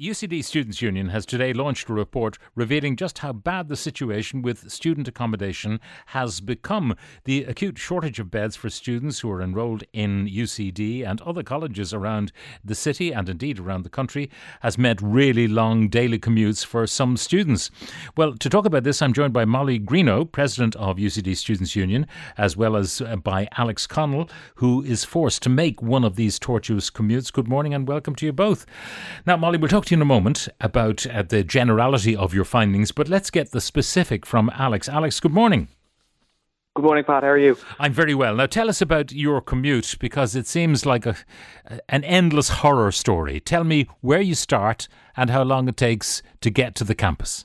UCD Students' Union has today launched a report revealing just how bad the situation with student accommodation has become. The acute shortage of beds for students who are enrolled in UCD and other colleges around the city and indeed around the country has meant really long daily commutes for some students. Well, to talk about this, I'm joined by Molly Greenough, President of UCD Students' Union, as well as uh, by Alex Connell, who is forced to make one of these tortuous commutes. Good morning and welcome to you both. Now, Molly, we'll talk to you in a moment about uh, the generality of your findings, but let's get the specific from Alex. Alex, good morning. Good morning, Pat. How are you? I'm very well. Now, tell us about your commute because it seems like a, an endless horror story. Tell me where you start and how long it takes to get to the campus.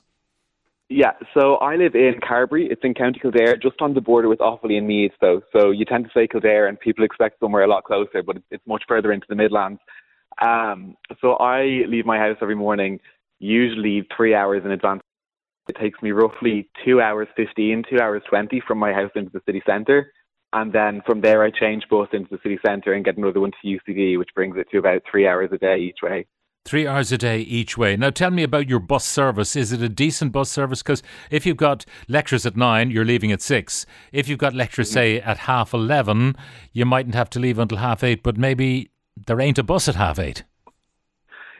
Yeah, so I live in Carbury. It's in County Kildare, just on the border with Offaly and Meath, though. So you tend to say Kildare, and people expect somewhere a lot closer, but it's much further into the Midlands. Um, so I leave my house every morning, usually three hours in advance. It takes me roughly two hours 15, two hours 20 from my house into the city centre. And then from there, I change bus into the city centre and get another one to UCD, which brings it to about three hours a day each way. Three hours a day each way. Now, tell me about your bus service. Is it a decent bus service? Because if you've got lectures at nine, you're leaving at six. If you've got lectures, say, at half 11, you mightn't have to leave until half eight, but maybe there ain't a bus at half eight.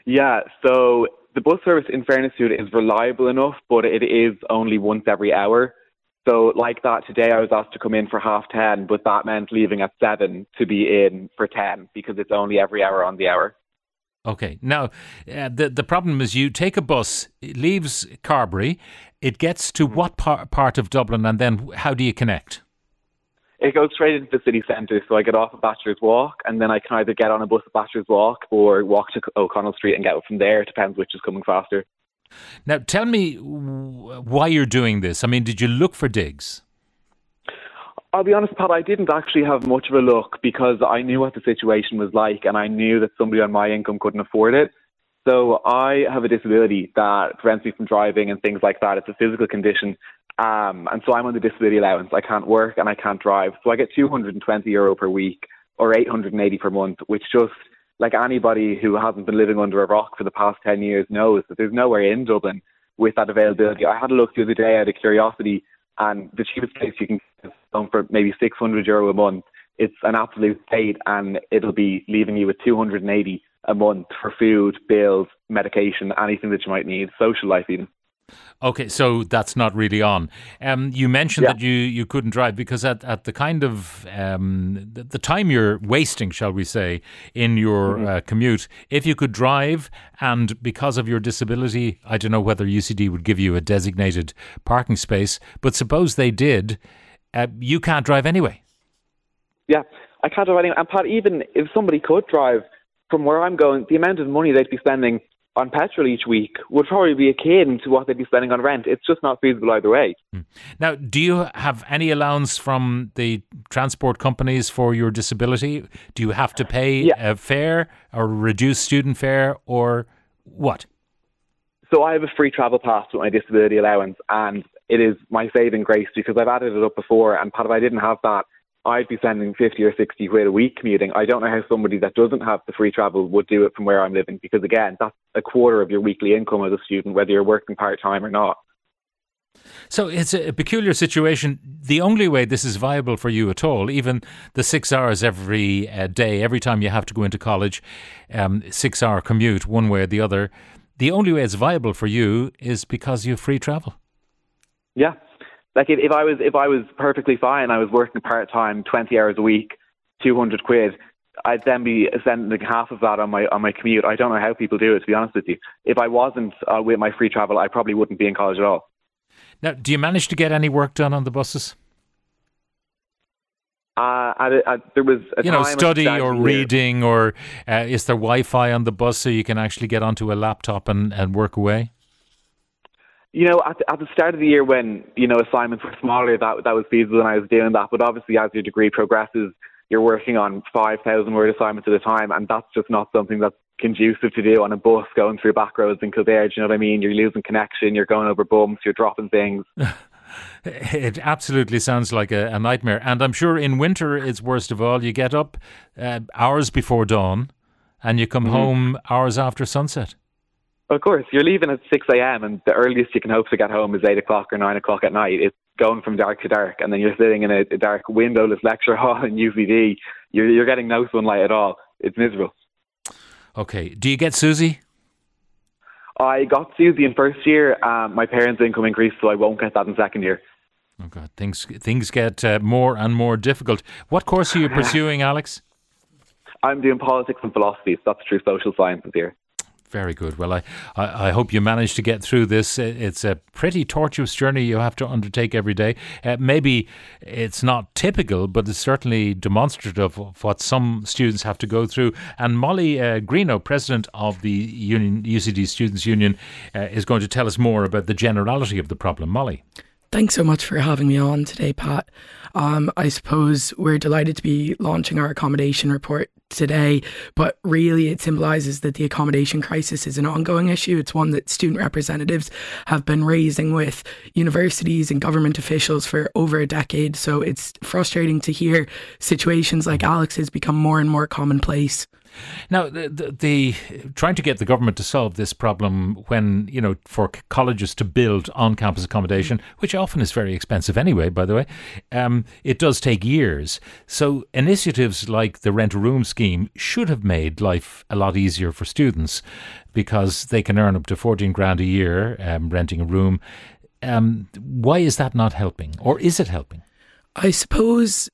Yeah, so the bus service, in fairness to it, is reliable enough, but it is only once every hour. So, like that, today I was asked to come in for half 10, but that meant leaving at 7 to be in for 10 because it's only every hour on the hour. Okay. Now, uh, the the problem is you take a bus, it leaves Carbury, it gets to what par- part of Dublin, and then how do you connect? It goes straight into the city centre, so I get off at Bachelor's Walk, and then I can either get on a bus at Bachelor's Walk or walk to O'Connell Street and get it from there. It depends which is coming faster. Now, tell me why you're doing this. I mean, did you look for digs? I'll be honest, Pat, I didn't actually have much of a look because I knew what the situation was like and I knew that somebody on my income couldn't afford it. So I have a disability that prevents me from driving and things like that. It's a physical condition. Um, and so I'm on the disability allowance. I can't work and I can't drive. So I get 220 euro per week or 880 per month, which just like anybody who hasn't been living under a rock for the past 10 years knows that there's nowhere in Dublin with that availability. I had a look the other day out of curiosity and the cheapest place you can get for maybe 600 euro a month. It's an absolute state and it'll be leaving you with 280 a month for food, bills, medication, anything that you might need, social life even. Okay, so that's not really on. Um, you mentioned Yeah. that you, you couldn't drive because at, at the kind of um, the, the time you're wasting, shall we say, in your uh, commute, if you could drive and because of your disability, I don't know whether UCD would give you a designated parking space, but suppose they did, uh, you can't drive anyway. Yeah, I can't drive anyway. And Pat, even if somebody could drive from where I'm going, the amount of money they'd be spending on petrol each week would probably be akin to what they'd be spending on rent. It's just not feasible either way. Hmm. Now, do you have any allowance from the transport companies for your disability? Do you have to pay Yeah. a fare or reduce student fare or what? So I have a free travel pass with my disability allowance, and it is my saving grace because I've added it up before. And Pat, if I didn't have that, I'd be spending 50 or 60 quid a week commuting. I don't know how somebody that doesn't have the free travel would do it from where I'm living because, again, that's a quarter of your weekly income as a student, whether you're working part time or not. So it's a peculiar situation. The only way this is viable for you at all, even the six hours every uh, day, every time you have to go into college, um, six hour commute one way or the other, the only way it's viable for you is because you have free travel. Yeah. Like if, if I was if I was perfectly fine, I was working part time, twenty hours a week, two hundred quid. I'd then be spending half of that on my on my commute. I don't know how people do it. To be honest with you, if I wasn't uh, with my free travel, I probably wouldn't be in college at all. Now, do you manage to get any work done on the buses? Uh, a, at, there was a you know, study or of reading, or uh, is there Wi Fi on the bus so you can actually get onto a laptop and, and work away? You know, at the, at the start of the year when you know assignments were smaller, that that was feasible, and I was doing that. But obviously, as your degree progresses, you're working on five thousand word assignments at a time, and that's just not something that's conducive to do on a bus going through back roads in Kildare. Do you know what I mean? You're losing connection, you're going over bumps, you're dropping things. It absolutely sounds like a, a, nightmare. And I'm sure in winter it's worst of all. You get up uh, hours before dawn and you come mm-hmm. home hours after sunset. Of course, you're leaving at 6 a.m. and the earliest you can hope to get home is 8 o'clock or 9 o'clock at night. It's going from dark to dark, and then you're sitting in a, dark windowless lecture hall in UCD. You're, you're getting no sunlight at all. It's miserable. Okay. Do you get SUSI? I got SUSI in first year. Um, my parents' income increased, so I won't get that in second year. Oh God, things things get uh, more and more difficult. What course are you pursuing, Alex? I'm doing politics and philosophy. So that's true social sciences here. Very good. Well, I, I, I, hope you manage to get through this. It's a pretty tortuous journey you have to undertake every day. Uh, maybe it's not typical, but it's certainly demonstrative of what some students have to go through. And Molly uh, Greenough, president of the Union, UCD Students' Union, uh, is going to tell us more about the generality of the problem. Molly. Thanks so much for having me on today, Pat. Um, I suppose we're delighted to be launching our accommodation report today, but really it symbolises that the accommodation crisis is an ongoing issue. It's one that student representatives have been raising with universities and government officials for over a decade. So it's frustrating to hear situations like Alex's become more and more commonplace. Now, the, the, the, trying to get the government to solve this problem when you know for colleges to build on-campus accommodation, which often is very expensive anyway, by the way, um, it does take years. So initiatives like the rent a room scheme should have made life a lot easier for students because they can earn up to fourteen grand a year um, renting a room. Um, why is that not helping, or is it helping? I suppose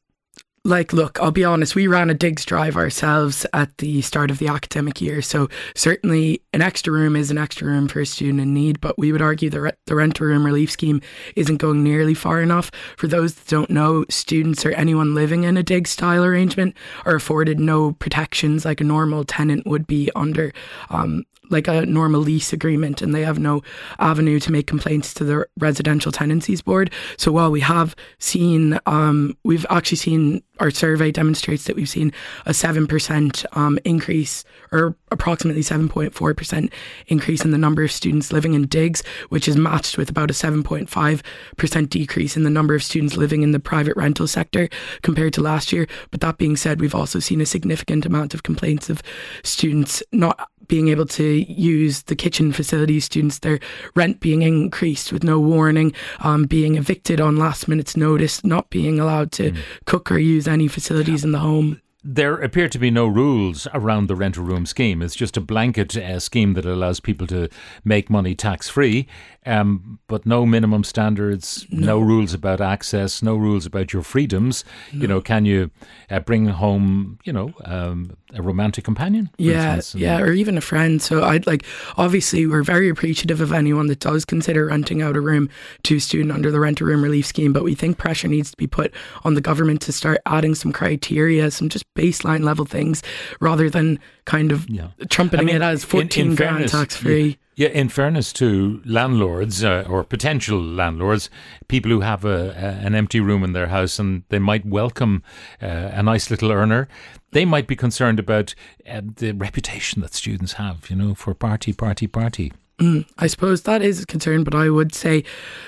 like, look, I'll be honest, we ran a digs drive ourselves at the start of the academic year. So, certainly, an extra room is an extra room for a student in need, but we would argue the, re- the rent a room relief scheme isn't going nearly far enough. For those that don't know, students or anyone living in a dig style arrangement are afforded no protections like a normal tenant would be under. Um, like a normal lease agreement and they have no avenue to make complaints to the residential tenancies board. So while we have seen, um, we've actually seen our survey demonstrates that we've seen a 7% um, increase or approximately 7.4% increase in the number of students living in digs, which is matched with about a 7.5% decrease in the number of students living in the private rental sector compared to last year. But that being said, we've also seen a significant amount of complaints of students not being able to use the kitchen facilities, students, their rent being increased with no warning, um, being evicted on last minute's notice, not being allowed to mm. cook or use any facilities in the home there appear to be no rules around the rent a room scheme. It's just a blanket uh, scheme that allows people to make money tax free, um, but no minimum standards, no. no. rules about access, no rules about your freedoms. No. You know, can you uh, bring home, you know, um, a romantic companion? Yeah, yeah, or even a friend. So I'd like, obviously, we're very appreciative of anyone that does consider renting out a room to a student under the rent a room relief scheme, but we think pressure needs to be put on the government to start adding some criteria, some just baseline level things rather than kind of yeah. trumpeting I mean, it as 14 in, in grand tax free. Yeah, in fairness to landlords uh, or potential landlords, people who have a, a, an empty room in their house and they might welcome uh, a nice little earner, they might be concerned about uh, the reputation that students have, you know, for party, party, party. Mm, I suppose that is a concern, but I would say,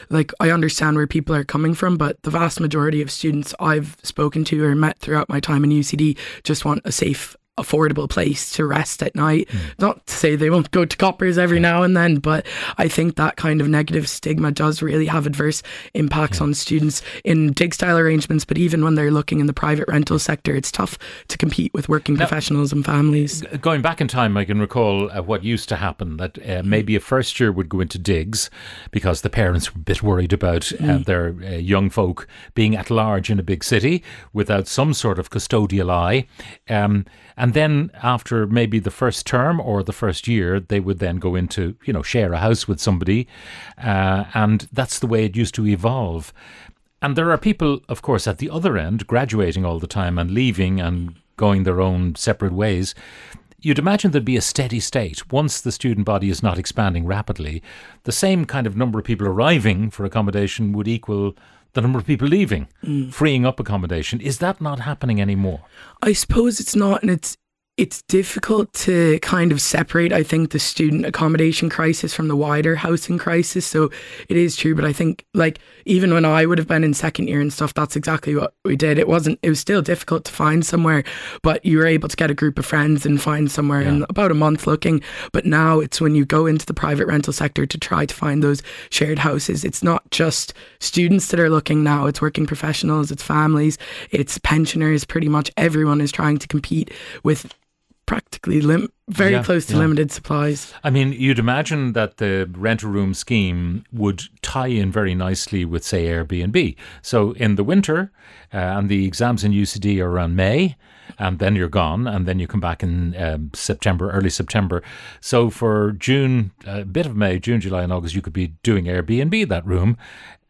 like, I understand where people are coming from, but the vast majority of students I've spoken to or met throughout my time in UCD just want a safe affordable place to rest at night. Mm. Not to say they won't go to coppers every now and then, but I think that kind of negative stigma does really have adverse impacts yeah. on students in dig style arrangements. But even when they're looking in the private rental sector, it's tough to compete with working now, professionals and families. Going back in time, I can recall uh, what used to happen that uh, maybe a first year would go into digs because the parents were a bit worried about uh, mm. their uh, young folk being at large in a big city without some sort of custodial eye. Um, and then after maybe the first term or the first year, they would then go into, you know, share a house with somebody. Uh, and that's the way it used to evolve. And there are people, of course, at the other end, graduating all the time and leaving and going their own separate ways. You'd imagine there'd be a steady state. Once the student body is not expanding rapidly, the same kind of number of people arriving for accommodation would equal the number of people leaving, mm. freeing up accommodation. Is that not happening anymore? I suppose it's not, and it's it's difficult to kind of separate, I think, the student accommodation crisis from the wider housing crisis. So it is true, but I think, like, even when I would have been in second year and stuff, that's exactly what we did. It wasn't, it was still difficult to find somewhere, but you were able to get a group of friends and find somewhere Yeah. in about a month looking. But now it's when you go into the private rental sector to try to find those shared houses, it's not just students that are looking now, it's working professionals, it's families, it's pensioners, pretty much everyone is trying to compete with practically lim- very Yeah, close to yeah. limited supplies. I mean, you'd imagine that the rent a room scheme would tie in very nicely with, say, Airbnb. So in the winter, uh, and the exams in UCD are around May, and then you're gone, and then you come back in um, September, early September. So for June, a bit of May, June, July, and August, you could be doing Airbnb that room.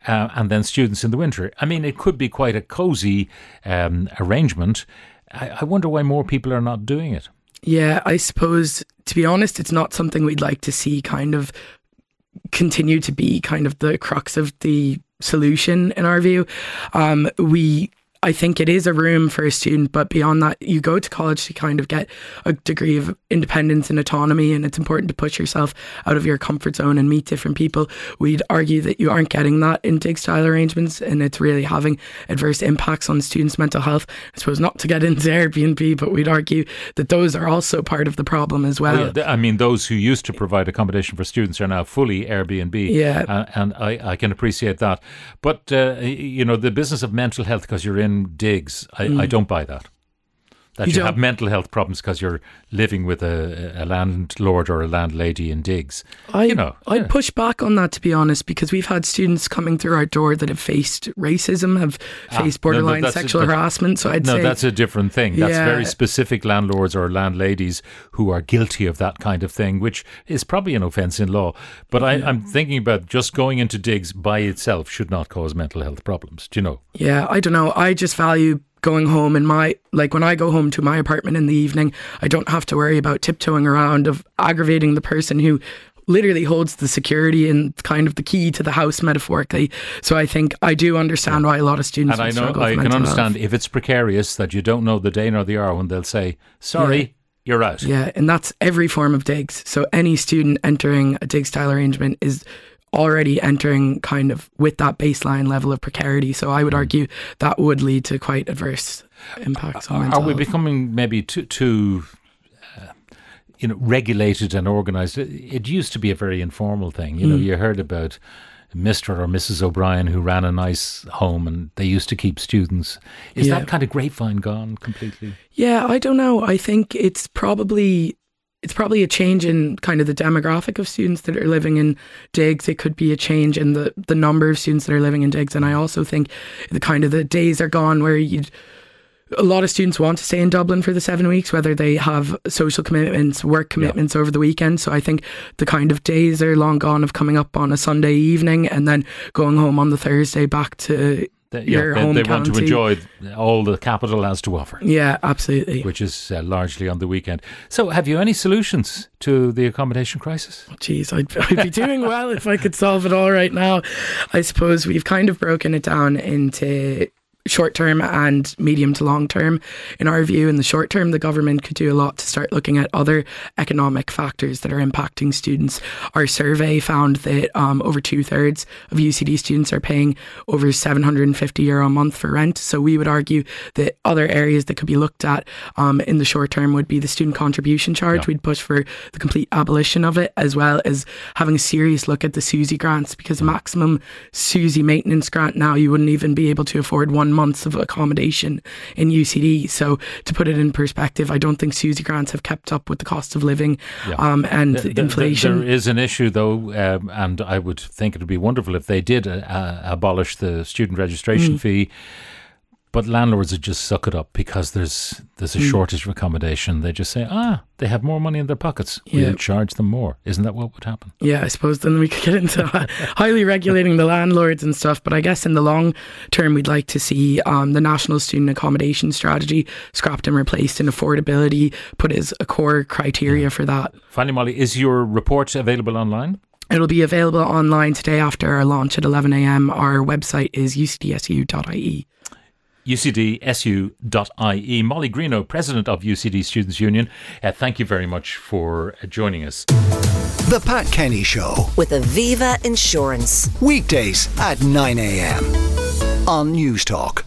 Uh, and then students in the winter. I mean, it could be quite a cozy um, arrangement. I, I wonder why more people are not doing it. Yeah, I suppose to be honest, it's not something we'd like to see kind of continue to be kind of the crux of the solution in our view. Um, we I think it is a room for a student, but beyond that, you go to college to kind of get a degree of independence and autonomy, and it's important to push yourself out of your comfort zone and meet different people. We'd argue that you aren't getting that in dig style arrangements, and it's really having adverse impacts on students' mental health. I suppose not to get into Airbnb, but we'd argue that those are also part of the problem as well. Yeah, I mean, those who used to provide accommodation for students are now fully Airbnb. Yeah. uh, and I, I can appreciate that. But uh, you know, the business of mental health because you're in digs, I, I hmm. don't buy that. That. You you, have mental health problems because you're living with a, a landlord or a landlady in digs. I, you know, I'd yeah. push back on that to be honest, because we've had students coming through our door that have faced racism, have Ah, faced no, no, borderline sexual that- harassment. So I'd say no, say that's a different thing. That's Yeah. very specific landlords or landladies who are guilty of that kind of thing, which is probably an offence in law. But I, I'm thinking about just going into digs by itself should not cause mental health problems. Do you know? Yeah, I don't know. I just value going home in my like when I go home to my apartment in the evening, I don't have to worry about tiptoeing around of aggravating the person who literally holds the security and kind of the key to the house metaphorically. So I think I do understand why a lot of students And I know I can understand health. if it's precarious that you don't know the day nor the hour when they'll say, "Sorry, Yeah. you're out." Yeah, and that's every form of digs. So any student entering a digs style arrangement is already entering kind of with that baseline level of precarity. So I would Mm. argue that would lead to quite adverse impacts on Are, mental are we health. becoming maybe too, too uh, you know, regulated and organized? It, it used to be a very informal thing. You know, you heard about Mr. or Mrs. O'Brien who ran a nice home and they used to keep students. Is Yeah. that kind of grapevine gone completely? Yeah, I don't know. I think it's probably it's probably a change in kind of the demographic of students that are living in digs. It could be a change in the the number of students that are living in digs, and I also think the kind of the days are gone where you. A lot of students want to stay in Dublin for the seven weeks, whether they have social commitments, work commitments over the weekend. So I think the kind of days are long gone of coming up on a Sunday evening and then going home on the Thursday back to They, your yeah, home they, they want to enjoy all the capital has to offer. Yeah, absolutely. Which is uh, largely on the weekend. So, have you any solutions to the accommodation crisis? Jeez, I'd, I'd be doing well if I could solve it all right now. I suppose we've kind of broken it down into short term and medium to long term. In our view, in the short term, the government could do a lot to start looking at other economic factors that are impacting students. Our survey found that um, over two thirds of UCD students are paying over 750 euro a month for rent. So we would argue that other areas that could be looked at um, in the short term would be the student contribution charge. Yeah. We'd push for the complete abolition of it, as well as having a serious look at the SUSI grants, because maximum SUSI maintenance grant now you wouldn't even be able to afford one month's of accommodation in UCD. So to put it in perspective, I don't think SUSI grants have kept up with the cost of living Yeah. um, and Th- th- inflation. There is an issue, though, um, and I would think it would be wonderful if they did uh, uh, abolish the student registration Mm. fee. But landlords would just suck it up because there's there's a Mm. shortage of accommodation. They just say, ah, they have more money in their pockets. Yeah. We'll charge them more. Isn't that what would happen? Yeah, I suppose then we could get into highly regulating the landlords and stuff. But I guess in the long term, we'd like to see um, the national student accommodation strategy scrapped and replaced, and affordability put as a core criteria for that. Finally, Molly, is your report available online? It'll be available online today after our launch at 11 a.m. Our website is ucdsu.ie. ucdsu.ie. Molly Greenough, President of UCD Students' Union, uh, thank you very much for uh, joining us. The Pat Kenny Show. With Aviva Insurance. Weekdays at 9 a.m. on Newstalk.